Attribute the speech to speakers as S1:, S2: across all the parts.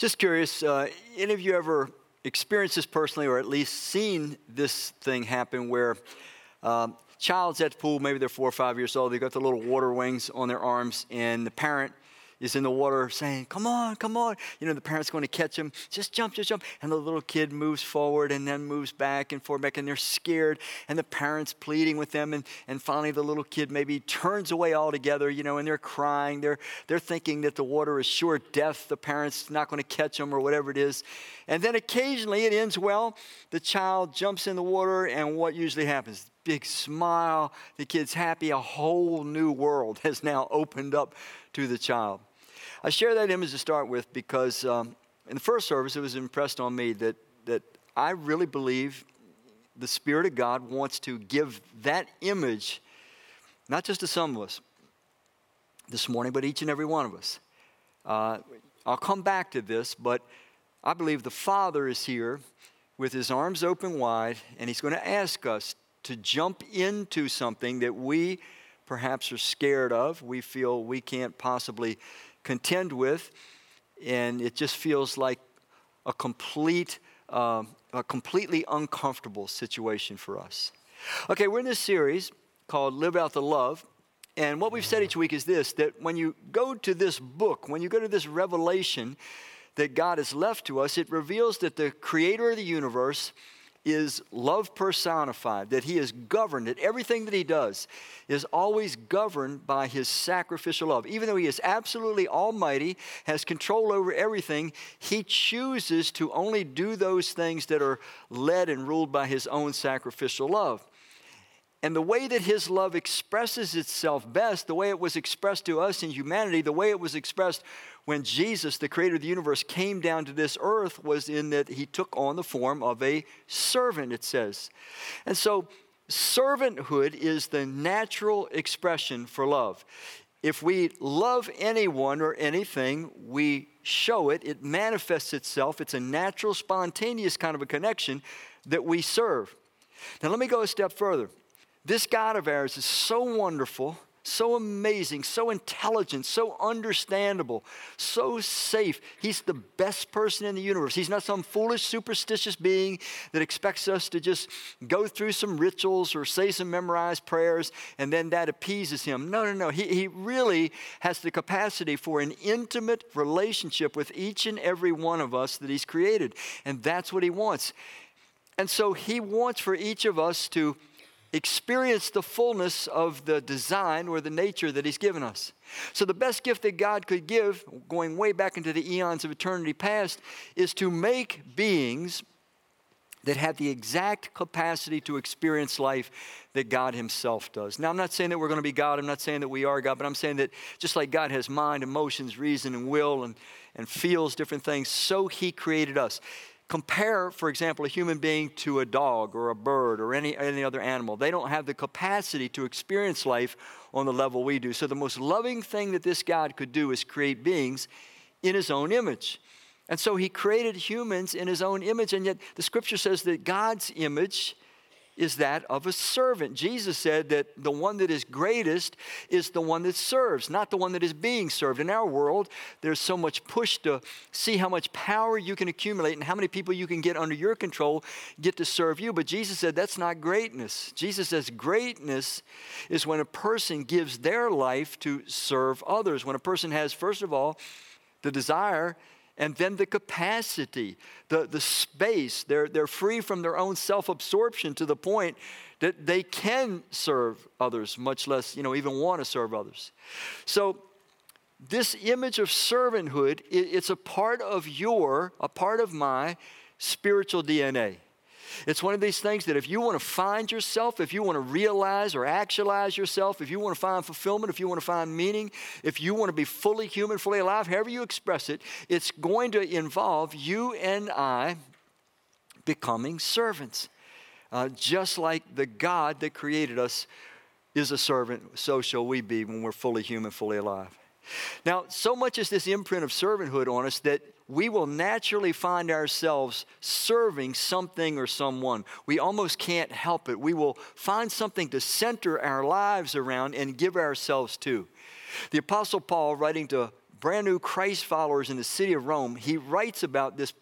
S1: Just curious, uh, any of you ever experienced this personally or at least seen this thing happen where um, child's at the pool, maybe they're four or five years old, they've got the little water wings on their arms, and the parent is in the water saying, Come on, come on. You know, the parent's going to catch him. Just jump, just jump. And the little kid moves forward and then moves back and forth back, and they're scared. And the parent's pleading with them. And, and finally, the little kid maybe turns away altogether, you know, and they're crying. They're, they're thinking that the water is sure death. The parent's not going to catch them or whatever it is. And then occasionally it ends well. The child jumps in the water, and what usually happens? Big smile. The kid's happy. A whole new world has now opened up to the child. I share that image to start with because um, in the first service, it was impressed on me that, that I really believe the Spirit of God wants to give that image, not just to some of us this morning, but each and every one of us. Uh, I'll come back to this, but I believe the Father is here with his arms open wide, and he's going to ask us to jump into something that we perhaps are scared of, we feel we can't possibly contend with, and it just feels like a complete, uh, a completely uncomfortable situation for us. Okay, we're in this series called Live Out the Love. And what we've said each week is this that when you go to this book, when you go to this revelation that God has left to us, it reveals that the creator of the universe is love personified, that he is governed, that everything that he does is always governed by his sacrificial love. Even though he is absolutely almighty, has control over everything, he chooses to only do those things that are led and ruled by his own sacrificial love. And the way that his love expresses itself best, the way it was expressed to us in humanity, the way it was expressed when Jesus, the creator of the universe, came down to this earth was in that he took on the form of a servant, it says. And so, servanthood is the natural expression for love. If we love anyone or anything, we show it, it manifests itself. It's a natural, spontaneous kind of a connection that we serve. Now, let me go a step further. This God of ours is so wonderful so amazing, so intelligent, so understandable, so safe. He's the best person in the universe. He's not some foolish, superstitious being that expects us to just go through some rituals or say some memorized prayers and then that appeases him. No, no, no. He, he really has the capacity for an intimate relationship with each and every one of us that he's created. And that's what he wants. And so he wants for each of us to experience the fullness of the design or the nature that He's given us. So, the best gift that God could give, going way back into the eons of eternity past, is to make beings that have the exact capacity to experience life that God Himself does. Now, I'm not saying that we're going to be God, I'm not saying that we are God, but I'm saying that just like God has mind, emotions, reason, and will, and, and feels different things, so He created us. Compare, for example, a human being to a dog or a bird or any, any other animal. They don't have the capacity to experience life on the level we do. So, the most loving thing that this God could do is create beings in his own image. And so, he created humans in his own image, and yet the scripture says that God's image is that of a servant. Jesus said that the one that is greatest is the one that serves, not the one that is being served. In our world, there's so much push to see how much power you can accumulate and how many people you can get under your control get to serve you. But Jesus said that's not greatness. Jesus says greatness is when a person gives their life to serve others. When a person has, first of all, the desire and then the capacity, the, the space. They're, they're free from their own self absorption to the point that they can serve others, much less, you know, even want to serve others. So, this image of servanthood, it, it's a part of your, a part of my spiritual DNA. It's one of these things that if you want to find yourself, if you want to realize or actualize yourself, if you want to find fulfillment, if you want to find meaning, if you want to be fully human, fully alive, however you express it, it's going to involve you and I becoming servants. Uh, just like the God that created us is a servant, so shall we be when we're fully human, fully alive. Now, so much is this imprint of servanthood on us that we will naturally find ourselves serving something or someone. We almost can't help it. We will find something to center our lives around and give ourselves to. The Apostle Paul, writing to brand new Christ followers in the city of Rome, he writes about this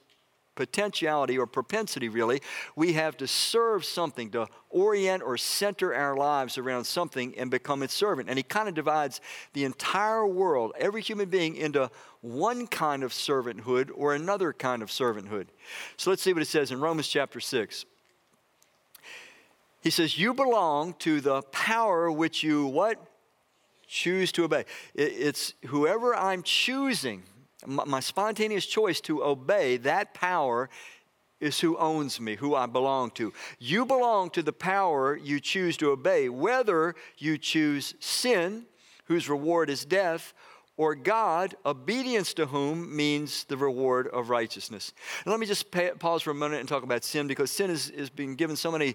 S1: potentiality or propensity, really, we have to serve something, to orient or center our lives around something and become its servant. And he kind of divides the entire world, every human being, into one kind of servanthood or another kind of servanthood. So let's see what it says in Romans chapter 6. He says, You belong to the power which you what? Choose to obey. It's whoever I'm choosing, my spontaneous choice to obey, that power is who owns me, who I belong to. You belong to the power you choose to obey, whether you choose sin, whose reward is death, or God, obedience to whom means the reward of righteousness. Let me just pause for a minute and talk about sin because sin is, is being given so many,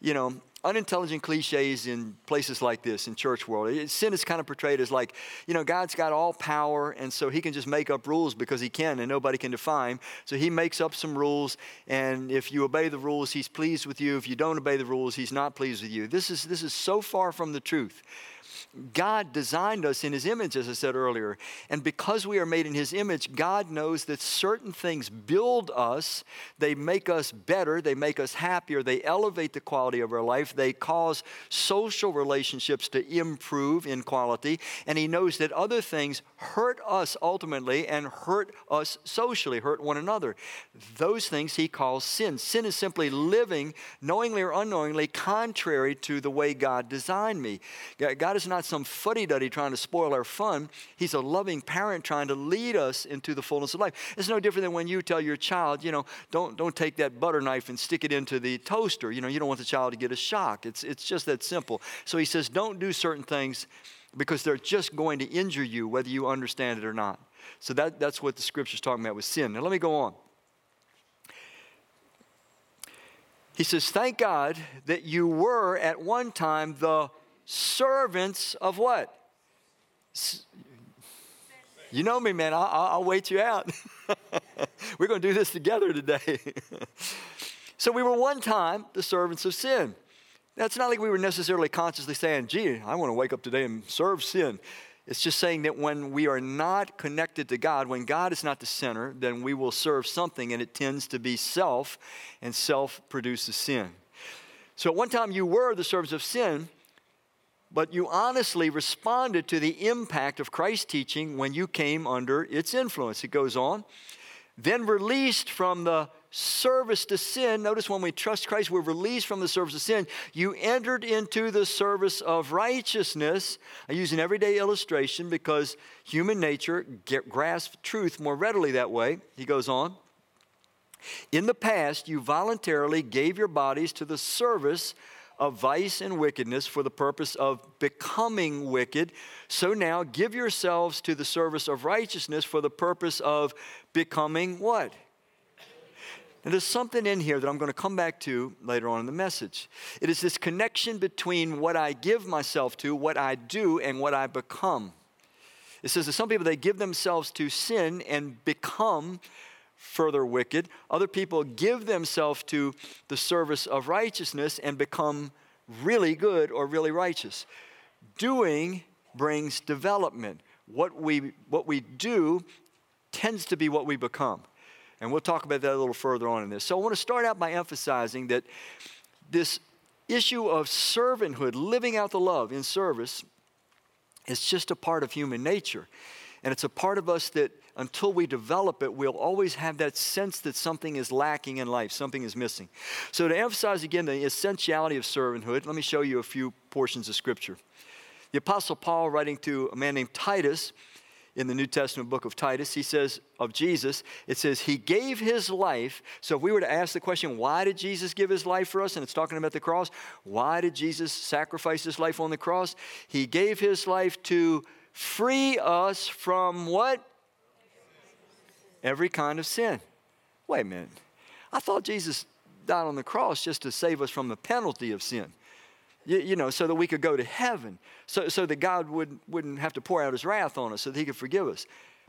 S1: you know, unintelligent cliches in places like this in church world. Sin is kind of portrayed as like, you know, God's got all power and so he can just make up rules because he can and nobody can define. So he makes up some rules and if you obey the rules, he's pleased with you. If you don't obey the rules, he's not pleased with you. This is this is so far from the truth. God designed us in His image, as I said earlier. And because we are made in His image, God knows that certain things build us, they make us better, they make us happier, they elevate the quality of our life, they cause social relationships to improve in quality. And He knows that other things hurt us ultimately and hurt us socially, hurt one another. Those things He calls sin. Sin is simply living, knowingly or unknowingly, contrary to the way God designed me. God is not some fuddy duddy trying to spoil our fun. He's a loving parent trying to lead us into the fullness of life. It's no different than when you tell your child, you know, don't, don't take that butter knife and stick it into the toaster. You know, you don't want the child to get a shock. It's, it's just that simple. So he says, don't do certain things because they're just going to injure you whether you understand it or not. So that, that's what the scripture's talking about with sin. Now let me go on. He says, Thank God that you were at one time the servants of what? You know me, man. I'll, I'll wait you out. We're going to do this together today. so we were one time the servants of sin. Now, it's not like we were necessarily consciously saying, gee, I want to wake up today and serve sin. It's just saying that when we are not connected to God, when God is not the center, then we will serve something and it tends to be self, and self produces sin. So at one time you were the servants of sin, but you honestly responded to the impact of Christ's teaching when you came under its influence. It goes on. Then released from the service to sin. Notice when we trust Christ, we're released from the service of sin. You entered into the service of righteousness. I use an everyday illustration because human nature get, grasps truth more readily that way. He goes on. In the past, you voluntarily gave your bodies to the service of vice and wickedness for the purpose of becoming wicked. So now give yourselves to the service of righteousness for the purpose of becoming what? And there's something in here that I'm going to come back to later on in the message. It is this connection between what I give myself to, what I do, and what I become. It says that some people, they give themselves to sin and become further wicked. Other people give themselves to the service of righteousness and become really good or really righteous. Doing brings development. What we, what we do tends to be what we become. And we'll talk about that a little further on in this. So I want to start out by emphasizing that this issue of servanthood, living out the love in service, is just a part of human nature. And it's a part of us that until we develop it, we'll always have that sense that something is lacking in life, something is missing. So, to emphasize again the essentiality of servanthood, let me show you a few portions of Scripture. The Apostle Paul, writing to a man named Titus in the New Testament book of Titus, he says of Jesus, it says, He gave His life. So, if we were to ask the question, why did Jesus give His life for us? And it's talking about the cross. Why did Jesus sacrifice His life on the cross? He gave His life to free us from what? every kind of sin. Wait a minute. I thought Jesus died on the cross just to save us from the penalty of sin. You, you, know, so that we could go to heaven, so, so that God would, wouldn't have to pour out his wrath on us, so that he could forgive us.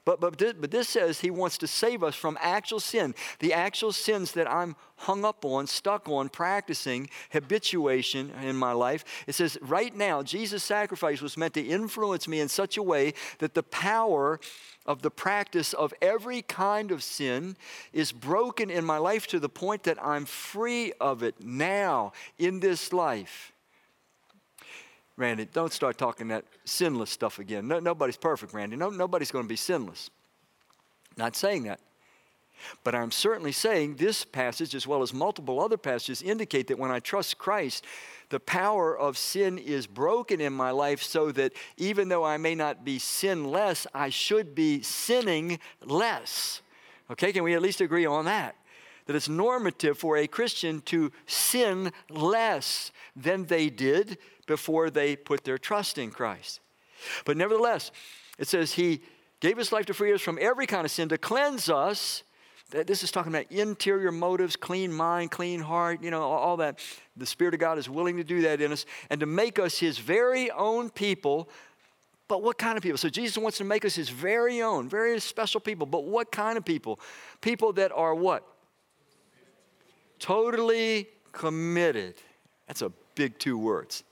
S1: But, but, but this says he wants to save us from actual sin, the actual sins that I'm hung up on, stuck on, practicing, habituation in my life. It says, right now, Jesus' sacrifice was meant to influence me in such a way that the power of the practice of every kind of sin is broken in my life to the point that I'm free of it now in this life. Randy, don't start talking that sinless stuff again. No, nobody's perfect, Randy. No, nobody's going to be sinless. Not saying that. But I'm certainly saying this passage, as well as multiple other passages, indicate that when I trust Christ, the power of sin is broken in my life so that even though I may not be sinless, I should be sinning less. Okay, can we at least agree on that? That it's normative for a Christian to sin less than they did before they put their trust in Christ. But nevertheless, it says he gave his life to free us from every kind of sin, to cleanse us. This is talking about interior motives, clean mind, clean heart, you know, all that. The Spirit of God is willing to do that in us and to make us his very own people. But what kind of people? So Jesus wants to make us his very own, very special people. But what kind of people? People that are what? Totally committed. That's a big two words.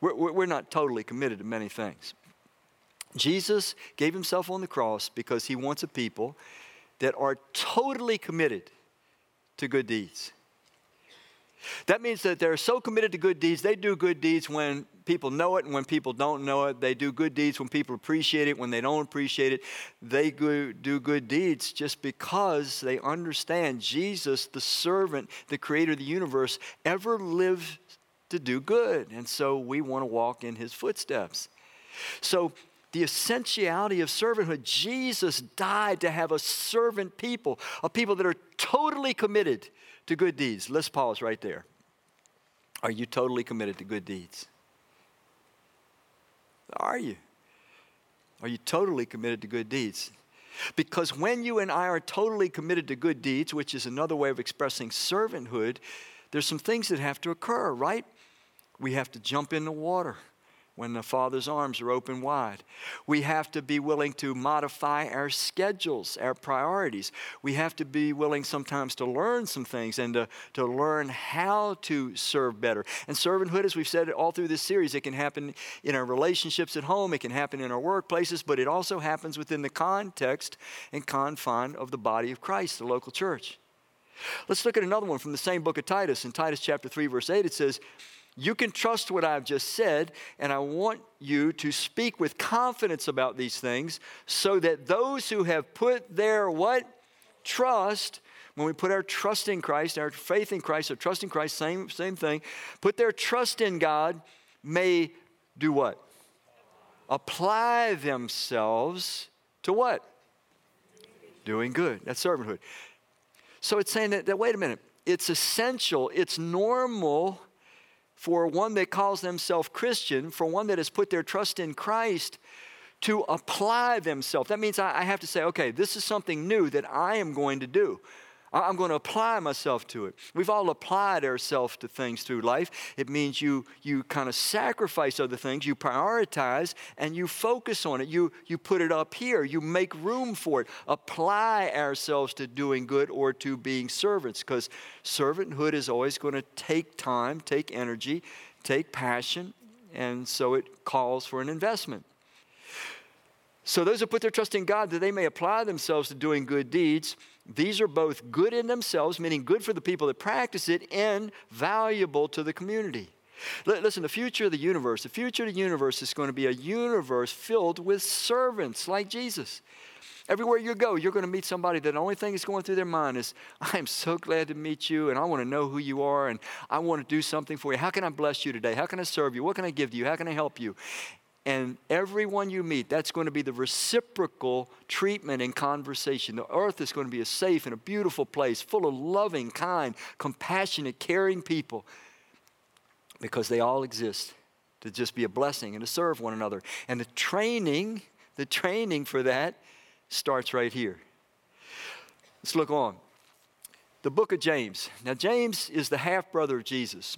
S1: We're, we're not totally committed to many things. Jesus gave himself on the cross because he wants a people that are totally committed to good deeds. That means that they're so committed to good deeds, they do good deeds when people know it and when people don't know it. They do good deeds when people appreciate it, when they don't appreciate it. They do good deeds just because they understand Jesus, the servant, the creator of the universe, ever lived to do good. And so we want to walk in his footsteps. So, the essentiality of servanthood, Jesus died to have a servant people, a people that are totally committed to good deeds. Let's pause right there. Are you totally committed to good deeds? Are you? Are you totally committed to good deeds? Because when you and I are totally committed to good deeds, which is another way of expressing servanthood, there's some things that have to occur, right? We have to jump in the water when the Father's arms are open wide. We have to be willing to modify our schedules, our priorities. We have to be willing sometimes to learn some things and to, to learn how to serve better. And servanthood, as we've said all through this series, it can happen in our relationships at home, it can happen in our workplaces, but it also happens within the context and confine of the body of Christ, the local church. Let's look at another one from the same book of Titus. In Titus chapter 3, verse 8, it says, you can trust what I've just said, and I want you to speak with confidence about these things so that those who have put their what? Trust, when we put our trust in Christ, our faith in Christ, our trust in Christ, same, same thing, put their trust in God, may do what? Apply themselves to what? Doing good. That's servanthood. So it's saying that, that wait a minute, it's essential, it's normal for one that calls themselves Christian, for one that has put their trust in Christ, to apply themselves. That means I, have to say, okay, this is something new that I am going to do. I'm going to apply myself to it. We've all applied ourselves to things through life. It means you, you kind of sacrifice other things, you prioritize, and you focus on it. You, you put it up here, you make room for it. Apply ourselves to doing good or to being servants, because servanthood is always going to take time, take energy, take passion, and so it calls for an investment. So, those who put their trust in God that they may apply themselves to doing good deeds, these are both good in themselves, meaning good for the people that practice it, and valuable to the community. Listen, the future of the universe, the future of the universe is going to be a universe filled with servants like Jesus. Everywhere you go, you're going to meet somebody that the only thing that's going through their mind is, I am so glad to meet you, and I want to know who you are, and I want to do something for you. How can I bless you today? How can I serve you? What can I give to you? How can I help you? And everyone you meet, that's going to be the reciprocal treatment and conversation. The earth is going to be a safe and a beautiful place, full of loving, kind, compassionate, caring people because they all exist to just be a blessing and to serve one another. And the training, the training for that starts right here. Let's look on. The book of James. Now, James is the half brother of Jesus.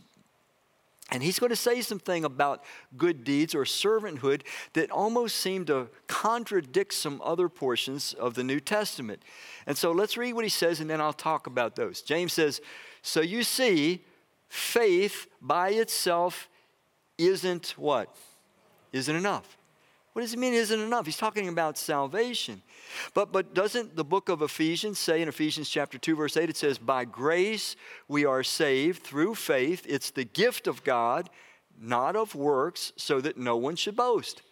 S1: And he's going to say something about good deeds or servanthood that almost seem to contradict some other portions of the New Testament. And so let's read what he says and then I'll talk about those. James says, So you see, faith by itself isn't what? Isn't enough. What does it mean isn't enough? He's talking about salvation. But, but doesn't the book of Ephesians say in Ephesians chapter 2, verse 8, it says, By grace we are saved through faith. It's the gift of God, not of works, so that no one should boast.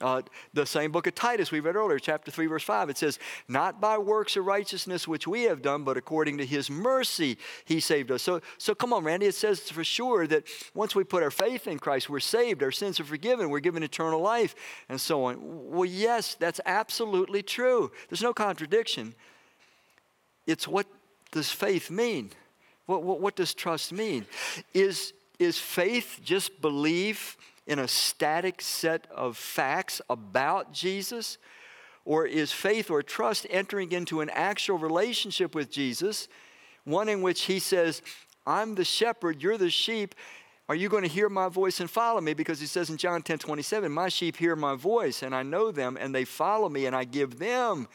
S1: Uh, the same book of Titus we read earlier, chapter 3, verse 5, it says, Not by works of righteousness which we have done, but according to his mercy he saved us. So, so come on, Randy, it says for sure that once we put our faith in Christ, we're saved, our sins are forgiven, we're given eternal life, and so on. Well, yes, that's absolutely true. There's no contradiction. It's what does faith mean? What, what, what does trust mean? Is, is faith just belief? In a static set of facts about Jesus? Or is faith or trust entering into an actual relationship with Jesus, one in which he says, I'm the shepherd, you're the sheep. Are you going to hear my voice and follow me? Because he says in John 10 27, My sheep hear my voice, and I know them, and they follow me, and I give them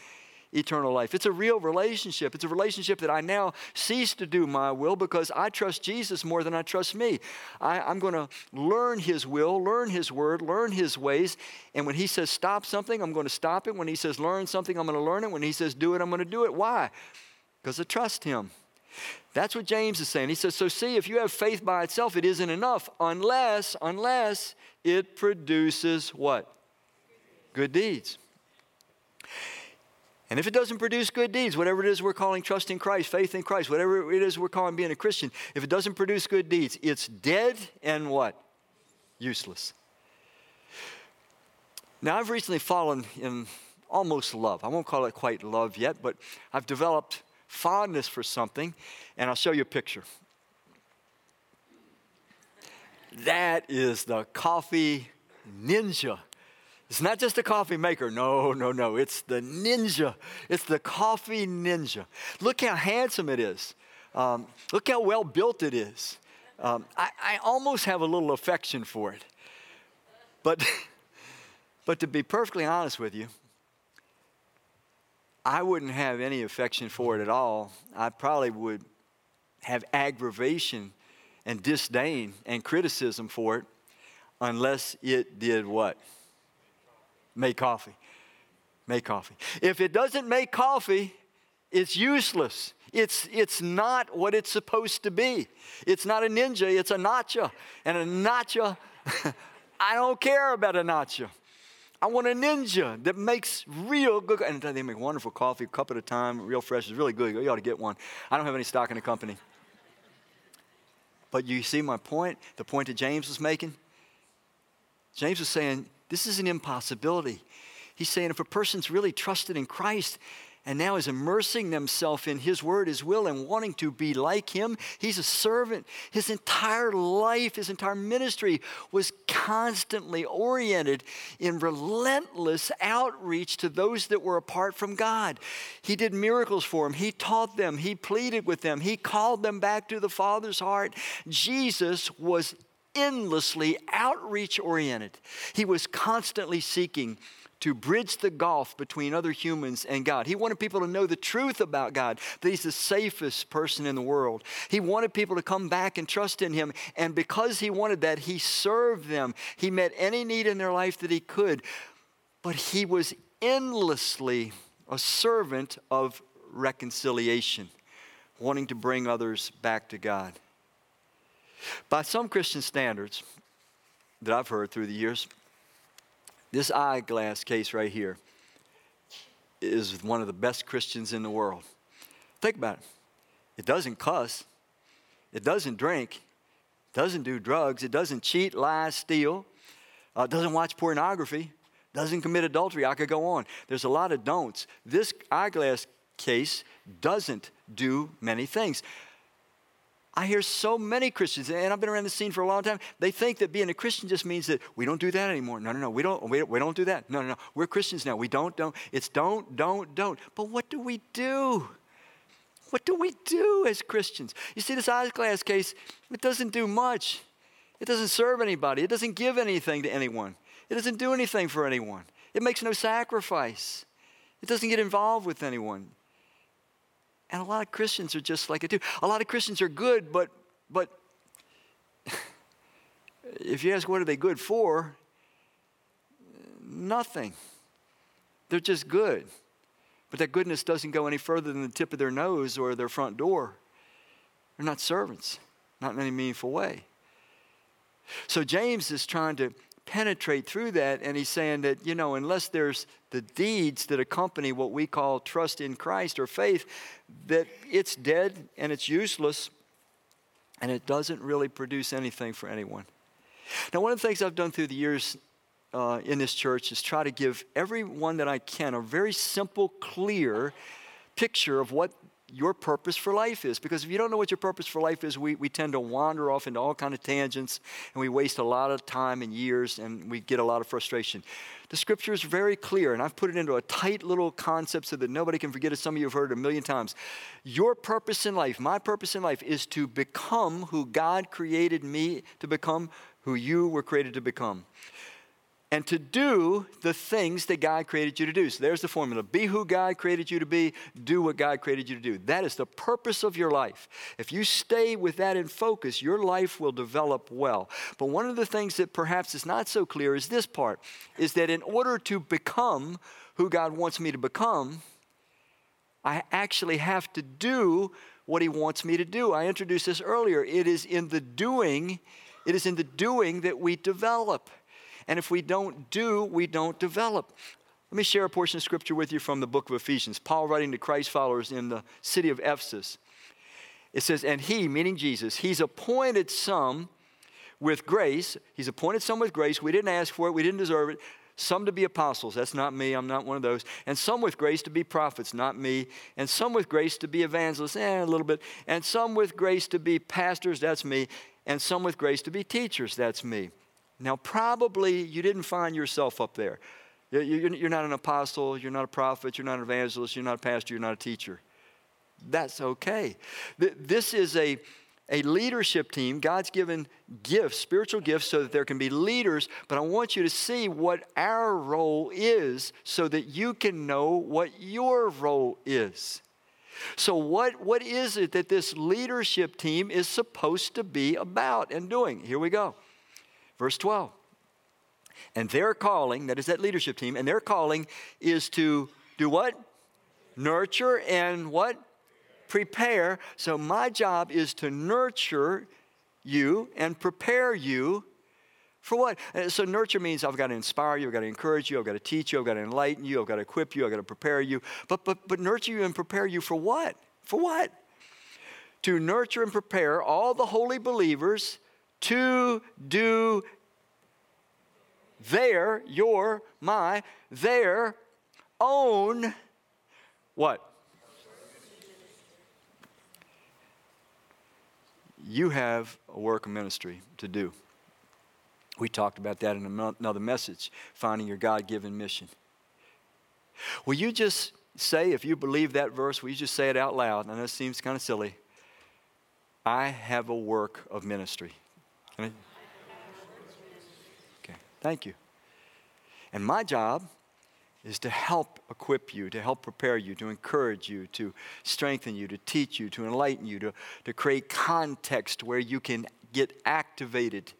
S1: eternal life. It's a real relationship. It's a relationship that I now cease to do my will because I trust Jesus more than I trust me. I, am going to learn His will, learn His word, learn His ways. And when He says stop something, I'm going to stop it. When He says learn something, I'm going to learn it. When He says do it, I'm going to do it. Why? Because I trust Him. That's what James is saying. He says, so see, if you have faith by itself, it isn't enough unless, unless it produces what? Good deeds. And if it doesn't produce good deeds, whatever it is we're calling trust in Christ, faith in Christ, whatever it is we're calling being a Christian, if it doesn't produce good deeds, it's dead and what? Useless. Now, I've recently fallen in almost love. I won't call it quite love yet, but I've developed fondness for something, and I'll show you a picture. That is the coffee ninja. It's not just a coffee maker. No, no, no. It's the ninja. It's the coffee ninja. Look how handsome it is. Um, look how well built it is. Um, I, I almost have a little affection for it. But, but to be perfectly honest with you, I wouldn't have any affection for it at all. I probably would have aggravation and disdain and criticism for it unless it did what? Make coffee. Make coffee. If it doesn't make coffee, it's useless. It's, it's not what it's supposed to be. It's not a ninja, it's a nacha. And a nacha, I don't care about a nacha. I want a ninja that makes real good, and they make wonderful coffee, a cup at a time, real fresh. It's really good. You ought to get one. I don't have any stock in the company. But you see my point? The point that James was making? James was saying, this is an impossibility. He's saying if a person's really trusted in Christ and now is immersing themselves in His Word, His will, and wanting to be like Him, he's a servant. His entire life, his entire ministry was constantly oriented in relentless outreach to those that were apart from God. He did miracles for them, He taught them, He pleaded with them, He called them back to the Father's heart. Jesus was endlessly outreach oriented. He was constantly seeking to bridge the gulf between other humans and God. He wanted people to know the truth about God, that He's the safest person in the world. He wanted people to come back and trust in Him. And because He wanted that, He served them. He met any need in their life that He could. But He was endlessly a servant of reconciliation, wanting to bring others back to God. By some Christian standards that I've heard through the years, this eyeglass case right here is one of the best Christians in the world. Think about it. It doesn't cuss, it doesn't drink, it doesn't do drugs, it doesn't cheat, lie, steal, uh, doesn't watch pornography, doesn't commit adultery. I could go on. There's a lot of don'ts. This eyeglass case doesn't do many things. I hear so many Christians, and I've been around the scene for a long time. They think that being a Christian just means that we don't do that anymore. No, no, no, we don't. We, we don't do that. No, no, no. We're Christians now. We don't, don't. It's don't, don't, don't. But what do we do? What do we do as Christians? You see, this eyeglass case, it doesn't do much. It doesn't serve anybody. It doesn't give anything to anyone. It doesn't do anything for anyone. It makes no sacrifice. It doesn't get involved with anyone. And a lot of Christians are just like it too. A lot of Christians are good, but but if you ask what are they good for, nothing. They're just good. But that goodness doesn't go any further than the tip of their nose or their front door. They're not servants, not in any meaningful way. So James is trying to penetrate through that, and he's saying that, you know, unless there's the deeds that accompany what we call trust in Christ or faith, that it's dead and it's useless and it doesn't really produce anything for anyone. Now, one of the things I've done through the years uh, in this church is try to give everyone that I can a very simple, clear picture of what your purpose for life is. Because if you don't know what your purpose for life is, we, we tend to wander off into all kind of tangents and we waste a lot of time and years and we get a lot of frustration. The scripture is very clear, and I've put it into a tight little concept so that nobody can forget it. Some of you have heard it a million times. Your purpose in life, my purpose in life, is to become who God created me to become, who you were created to become and to do the things that God created you to do. So there's the formula be who God created you to be, do what God created you to do. That is the purpose of your life. If you stay with that in focus, your life will develop well. But one of the things that perhaps is not so clear is this part is that in order to become who God wants me to become, I actually have to do what He wants me to do. I introduced this earlier. It is in the doing, it is in the doing that we develop. And if we don't do, we don't develop. Let me share a portion of scripture with you from the book of Ephesians. Paul writing to Christ followers in the city of Ephesus. It says, And he, meaning Jesus, he's appointed some with grace. He's appointed some with grace. We didn't ask for it, we didn't deserve it. Some to be apostles, that's not me, I'm not one of those. And some with grace to be prophets, not me. And some with grace to be evangelists, eh, a little bit. And some with grace to be pastors, that's me. And some with grace to be teachers, that's me. Now, probably you didn't find yourself up there. You're not an apostle, you're not a prophet, you're not an evangelist, you're not a pastor, you're not a teacher. That's okay. This is a, a leadership team. God's given gifts, spiritual gifts, so that there can be leaders. But I want you to see what our role is so that you can know what your role is. So, what, what is it that this leadership team is supposed to be about and doing? Here we go. Verse 12. And their calling, that is that leadership team, and their calling is to do what? Nurture and what? Prepare. So my job is to nurture you and prepare you for what? Uh, so nurture means I've got to inspire you, I've got to encourage you, I've got to teach you, I've got to enlighten you, I've got to equip you, I've got to prepare you. But but but nurture you and prepare you for what? For what? To nurture and prepare all the holy believers to do their, your, my, their own what? You have a work of ministry to do. We talked about that in another message, finding your God given mission. Will you just say, if you believe that verse, will you just say it out loud? I know it seems kind of silly. I have a work of ministry. Okay, thank you. And my job is to help equip you, to help prepare you, to encourage you, to strengthen you, to teach you, to enlighten you, to, to create context where you can get activated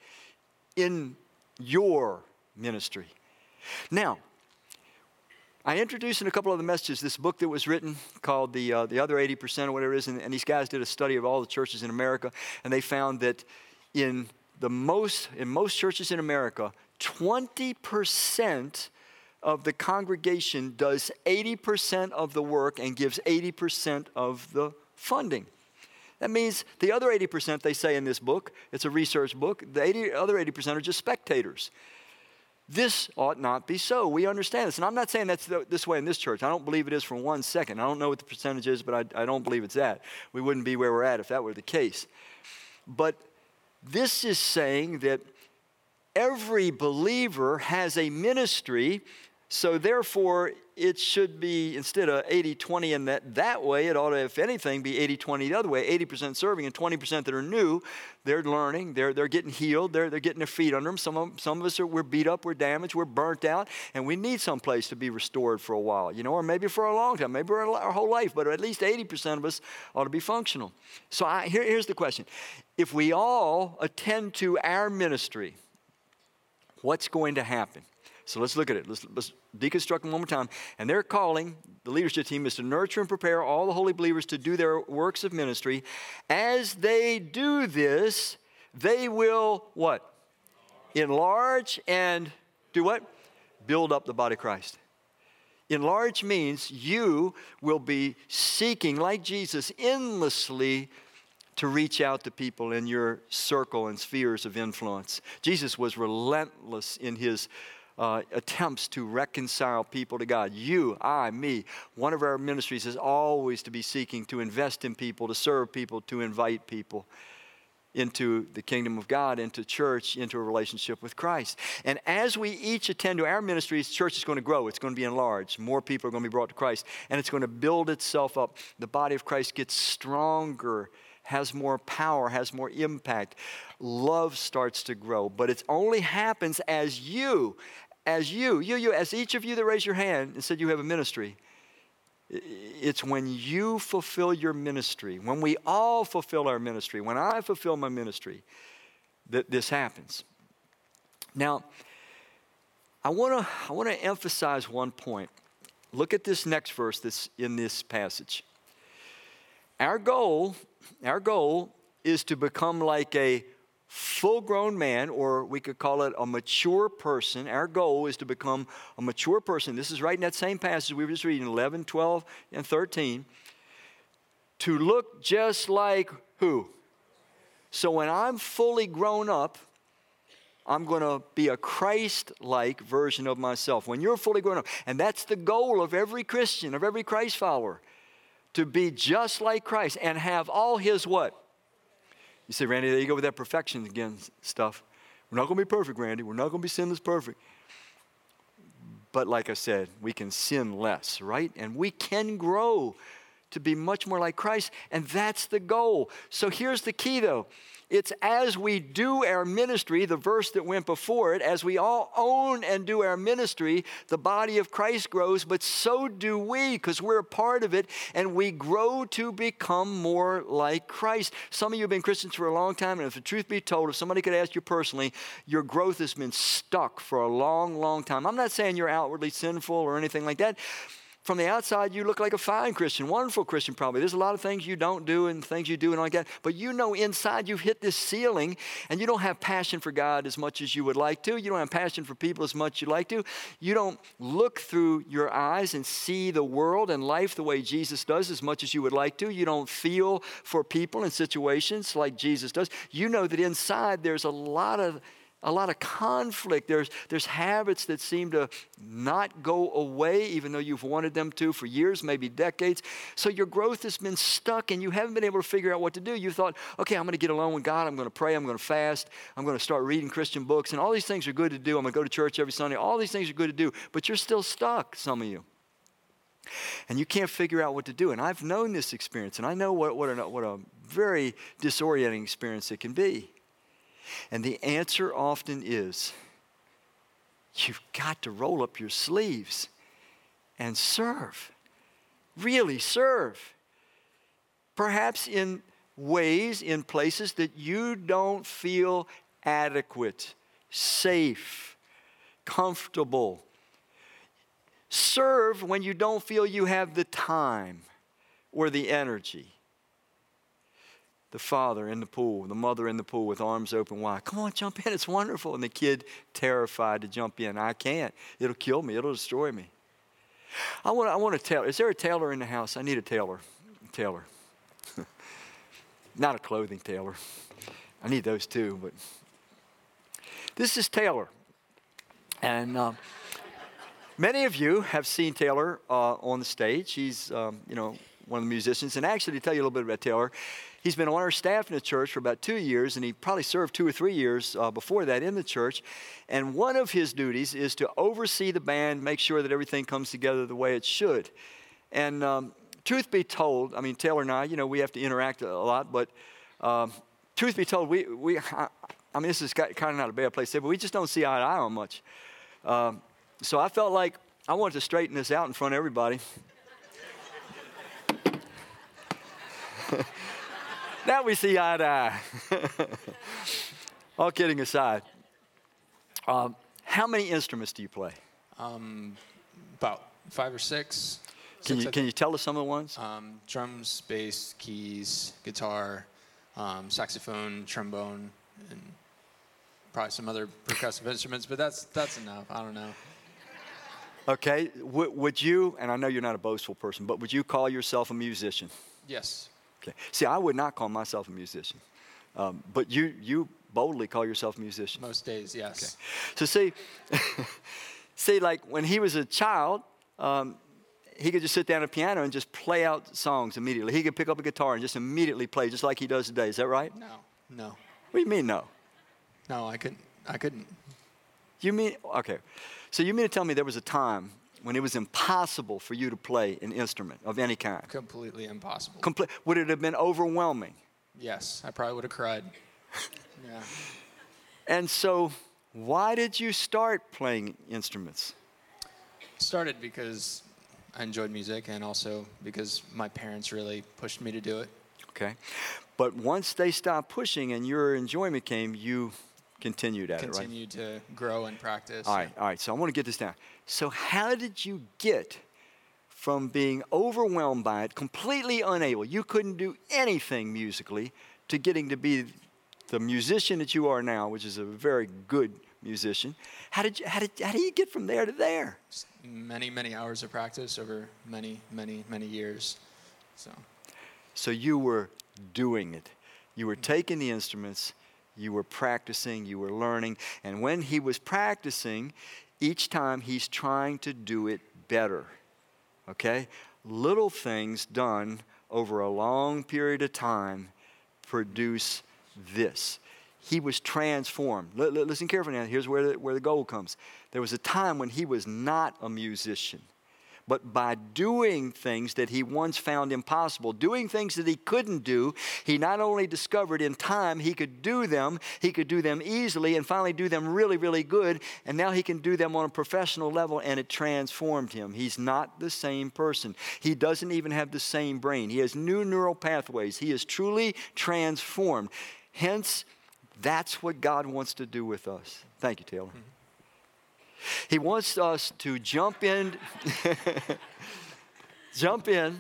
S1: in your ministry. Now, I introduced in a couple of the messages this book that was written called The, uh, the Other 80% or whatever it is, and, and these guys did a study of all the churches in America, and they found that in the most, in most churches in America, 20% of the congregation does 80% of the work and gives 80% of the funding. That means the other 80%, they say in this book, it's a research book, the 80, other 80% are just spectators. This ought not be so. We understand this. And I'm not saying that's the, this way in this church. I don't believe it is for one second. I don't know what the percentage is, but I, I don't believe it's that. We wouldn't be where we're at if that were the case. But this is saying that every believer has a ministry so therefore, it should be instead of 80 20 in that, that way, it ought to, if anything, be 80 20 the other way 80% serving and 20% that are new. They're learning, they're, they're getting healed, they're, they're getting their feet under them. Some of, some of us are we're beat up, we're damaged, we're burnt out, and we need some place to be restored for a while, you know, or maybe for a long time, maybe our, our whole life, but at least 80% of us ought to be functional. So I, here, here's the question If we all attend to our ministry, what's going to happen? So let's look at it. Let's, let's deconstruct them one more time. And they're calling, the leadership team is to nurture and prepare all the holy believers to do their works of ministry. As they do this, they will what? Enlarge and do what? Build up the body of Christ. Enlarge means you will be seeking, like Jesus, endlessly to reach out to people in your circle and spheres of influence. Jesus was relentless in his uh, attempts to reconcile people to God. You, I, me. One of our ministries is always to be seeking to invest in people, to serve people, to invite people into the kingdom of God, into church, into a relationship with Christ. And as we each attend to our ministries, church is going to grow. It's going to be enlarged. More people are going to be brought to Christ, and it's going to build itself up. The body of Christ gets stronger has more power, has more impact. Love starts to grow, but it only happens as you, as you, you, you, as each of you that raised your hand and said you have a ministry. It's when you fulfill your ministry, when we all fulfill our ministry, when I fulfill my ministry, that this happens. Now, I want to I want to emphasize one point. Look at this next verse that's in this passage. Our goal our goal is to become like a full grown man, or we could call it a mature person. Our goal is to become a mature person. This is right in that same passage we were just reading 11, 12, and 13. To look just like who? So when I'm fully grown up, I'm going to be a Christ like version of myself. When you're fully grown up, and that's the goal of every Christian, of every Christ follower to be just like Christ and have all his what? You say, Randy, there you go with that perfection again stuff. We're not going to be perfect, Randy. We're not going to be sinless perfect. But like I said, we can sin less, right? And we can grow to be much more like Christ, and that's the goal. So here's the key though it's as we do our ministry, the verse that went before it, as we all own and do our ministry, the body of Christ grows, but so do we because we're a part of it and we grow to become more like Christ. Some of you have been Christians for a long time, and if the truth be told, if somebody could ask you personally, your growth has been stuck for a long, long time. I'm not saying you're outwardly sinful or anything like that from the outside, you look like a fine Christian, wonderful Christian, probably. There's a lot of things you don't do and things you do and all like that. But you know inside you've hit this ceiling and you don't have passion for God as much as you would like to. You don't have passion for people as much as you like to. You don't look through your eyes and see the world and life the way Jesus does as much as you would like to. You don't feel for people and situations like Jesus does. You know that inside there's a lot of a lot of conflict. There's, there's habits that seem to not go away, even though you've wanted them to for years, maybe decades. So your growth has been stuck and you haven't been able to figure out what to do. You thought, okay, I'm going to get alone with God. I'm going to pray. I'm going to fast. I'm going to start reading Christian books. And all these things are good to do. I'm going to go to church every Sunday. All these things are good to do. But you're still stuck, some of you. And you can't figure out what to do. And I've known this experience, and I know what, what, a, what a very disorienting experience it can be. And the answer often is you've got to roll up your sleeves and serve. Really serve. Perhaps in ways, in places that you don't feel adequate, safe, comfortable. Serve when you don't feel you have the time or the energy the father in the pool, the mother in the pool with arms open wide. Come on, jump in. It's wonderful. And the kid terrified to jump in. I can't. It'll kill me. It'll destroy me. I want, I want a tailor. Is there a tailor in the house? I need a tailor. Tailor. Not a clothing tailor. I need those too, but this is Taylor. And uh, many of you have seen Taylor uh, on the stage. He's, um, you know, one of the musicians. And actually, to tell you a little bit about Taylor, he's been on our staff in the church for about two years, and he probably served two or three years uh, before that in the church. And one of his duties is to oversee the band, make sure that everything comes together the way it should. And um, truth be told, I mean, Taylor and I, you know, we have to interact a lot, but um, truth be told, we, we I, I mean, this is kind of not a bad place to say, but we just don't see eye to eye on much. Um, so I felt like I wanted to straighten this out in front of everybody. now we see eye to eye. All kidding aside, um, how many instruments do you play?
S2: Um, about five or six.
S1: Can
S2: Six,
S1: you, can you tell us some of the ones?
S2: Um, drums, bass, keys, guitar, um, saxophone, trombone, and probably some other percussive instruments. But that's that's enough. I don't know.
S1: Okay, w- would you, and I know you're not a boastful person, but would you call yourself a musician?
S2: Yes.
S1: Okay. See, I would not call myself a musician, um, but you, you boldly call yourself a musician.
S2: Most days, yes. Okay.
S1: So see, see, like when he was a child, um, he could just sit down at a piano and just play out songs immediately. He could pick up a guitar and just immediately play, just like he does today. Is that right?
S2: No, no,
S1: What do you mean, no?
S2: no. I couldn't. I couldn't.
S1: You mean okay? So you mean to tell me there was a time when it was impossible for you to play an instrument of any kind?
S2: Completely impossible.
S1: Comple- would it have been overwhelming?
S2: yes, I probably would have cried. yeah.
S1: And so, why did you start playing instruments?
S2: Started because I enjoyed music, and also because my parents really pushed me to do it.
S1: Okay. But once they stopped pushing and your enjoyment came, you continued at it, right?
S2: Continued to grow and practice.
S1: All right, all right. So I want to get this down. So, how did you get from being overwhelmed by it, completely unable, you couldn't do anything musically, to getting to be the musician that you are now, which is a very good musician? How did you, how did, how do you get from there to there?
S2: Many, many hours of practice over many, many, many years. So,
S1: So you were doing it. You were taking the instruments, you were practicing, you were learning. And when he was practicing, each time he's trying to do it better. Okay? Little things done over a long period of time produce this. He was transformed. Li- listen carefully now. Here's where the, where the gold comes. There was a time when he was not a musician. But by doing things that he once found impossible, doing things that he couldn't do, he not only discovered in time he could do them, he could do them easily and finally do them really, really good. And now he can do them on a professional level and it transformed him. He's not the same person. He doesn't even have the same brain. He has new neural pathways. He is truly transformed. Hence, that's what God wants to do with us. Thank you, Taylor. Mm-hmm. He wants us to jump in, jump in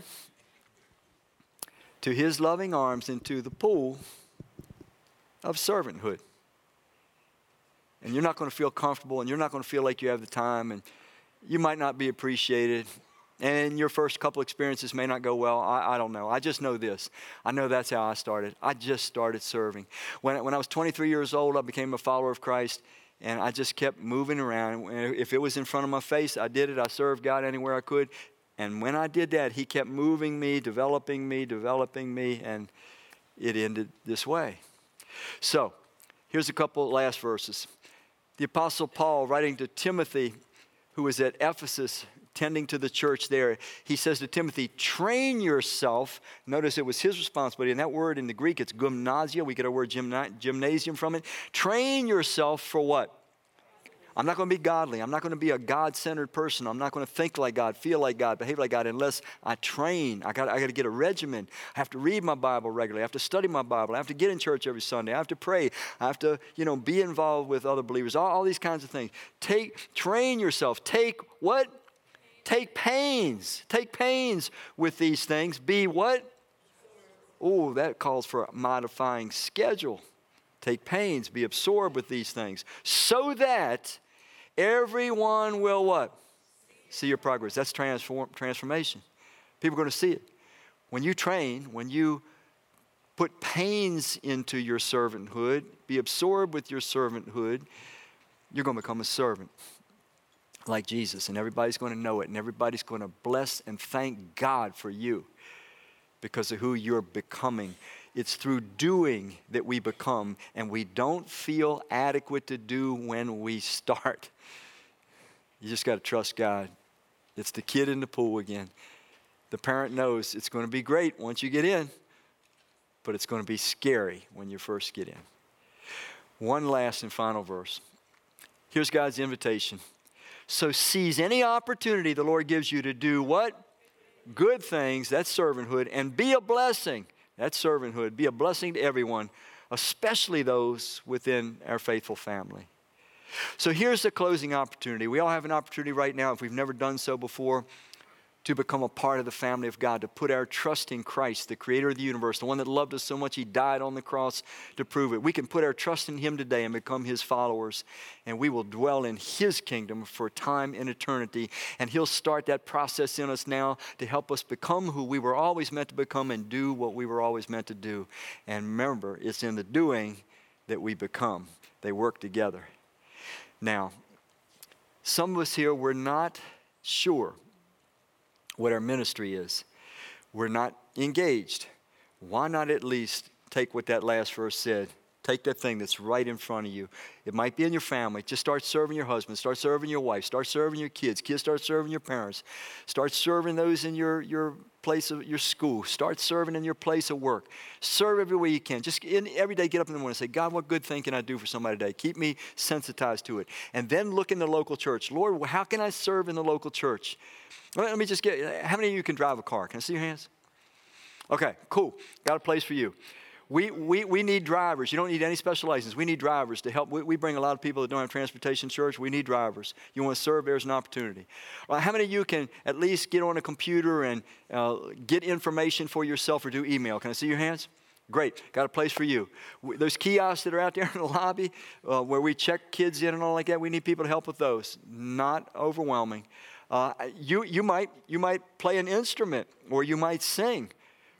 S1: to his loving arms into the pool of servanthood. And you're not going to feel comfortable and you're not going to feel like you have the time and you might not be appreciated. And your first couple experiences may not go well. I, I, don't know. I just know this. I know that's how I started. I just started serving. When, when I was 23 years old, I became a follower of Christ and I just kept moving around. If it was in front of my face, I did it. I served God anywhere I could. And when I did that, He kept moving me, developing me, developing me, and it ended this way. So, here's a couple last verses. The Apostle Paul, writing to Timothy, who was at Ephesus, tending to the church there, he says to Timothy, train yourself. Notice it was his responsibility. And that word in the Greek, it's gymnasia. We get our word gymna- gymnasium from it. Train yourself for what? I'm not going to be godly. I'm not going to be a God centered person. I'm not going to think like God, feel like God, behave like God unless I train. I got, I got to get a regimen. I have to read my Bible regularly. I have to study my Bible. I have to get in church every Sunday. I have to pray. I have to, you know, be involved with other believers. All, all these kinds of things. Take, train yourself. Take what? Take pains. Take pains with these things. Be what? Oh, that calls for a modifying schedule. Take pains. Be absorbed with these things so that everyone will what? See your progress. That's transform, transformation. People are going to see it. When you train, when you put pains into your servanthood, be absorbed with your servanthood, you're going to become a servant like Jesus, and everybody's going to know it, and everybody's going to bless and thank God for you. because of who you're becoming. It's through doing that we become, and we don't feel adequate to do when we start. You just got to trust God. It's the kid in the pool again. The parent knows it's going to be great once you get in, but it's going to be scary when you first get in. One last and final verse. Here's God's invitation. So seize any opportunity the Lord gives you to do what? Good things, that's servanthood, and be a blessing. That's servanthood. Be a blessing to everyone, especially those within our faithful family. So here's the closing opportunity. We all have an opportunity right now, if we've never done so before, to become a part of the family of God, to put our trust in Christ, the creator of the universe, the one that loved us so much he died on the cross to prove it. We can put our trust in him today and become his followers, and we will dwell in his kingdom for time and eternity. And he'll start that process in us now to help us become who we were always meant to become and do what we were always meant to do. And remember, it's in the doing that we become, they work together. Now, some of us here, we're not sure what our ministry is. We're not engaged. Why not at least take what that last verse said? Take that thing that's right in front of you. It might be in your family. Just start serving your husband. Start serving your wife. Start serving your kids. Kids start serving your parents. Start serving those in your, your place of your school. Start serving in your place of work. Serve every way you can. Just in, every day get up in the morning and say, God, what good thing can I do for somebody today? Keep me sensitized to it. And then look in the local church. Lord, how can I serve in the local church? Let me just get, how many of you can drive a car? Can I see your hands? Okay, cool. Got a place for you. We, we, we need drivers. You don't need any special license. We need drivers to help. We, we bring a lot of people that don't have transportation church. We need drivers. You want to serve, there's an opportunity. How many of you can at least get on a computer and uh, get information for yourself or do email? Can I see your hands? Great, got a place for you. Those kiosks that are out there in the lobby uh, where we check kids in and all like that, we need people to help with those. Not overwhelming. Uh, you, you, might, you might play an instrument or you might sing.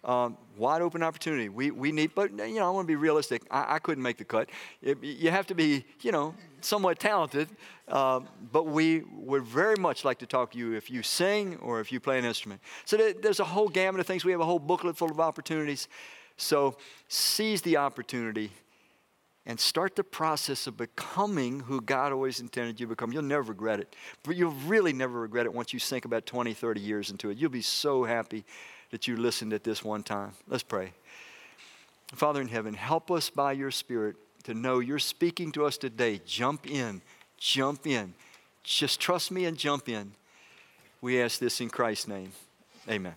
S1: Um, wide open opportunity. We, we need, but you know, I want to be realistic. I, I couldn't make the cut. It, you have to be, you know, somewhat talented. Uh, but we would very much like to talk to you if you sing or if you play an instrument. So there, there's a whole gamut of things. We have a whole booklet full of opportunities. So seize the opportunity and start the process of becoming who God always intended you to become. You'll never regret it. But you'll really never regret it once you sink about 20, 30 years into it. You'll be so happy that you listened at this one time. Let's pray. Father in heaven, help us by your Spirit to know you're speaking to us today. Jump in, jump in. Just trust me and jump in. We ask this in Christ's name. Amen.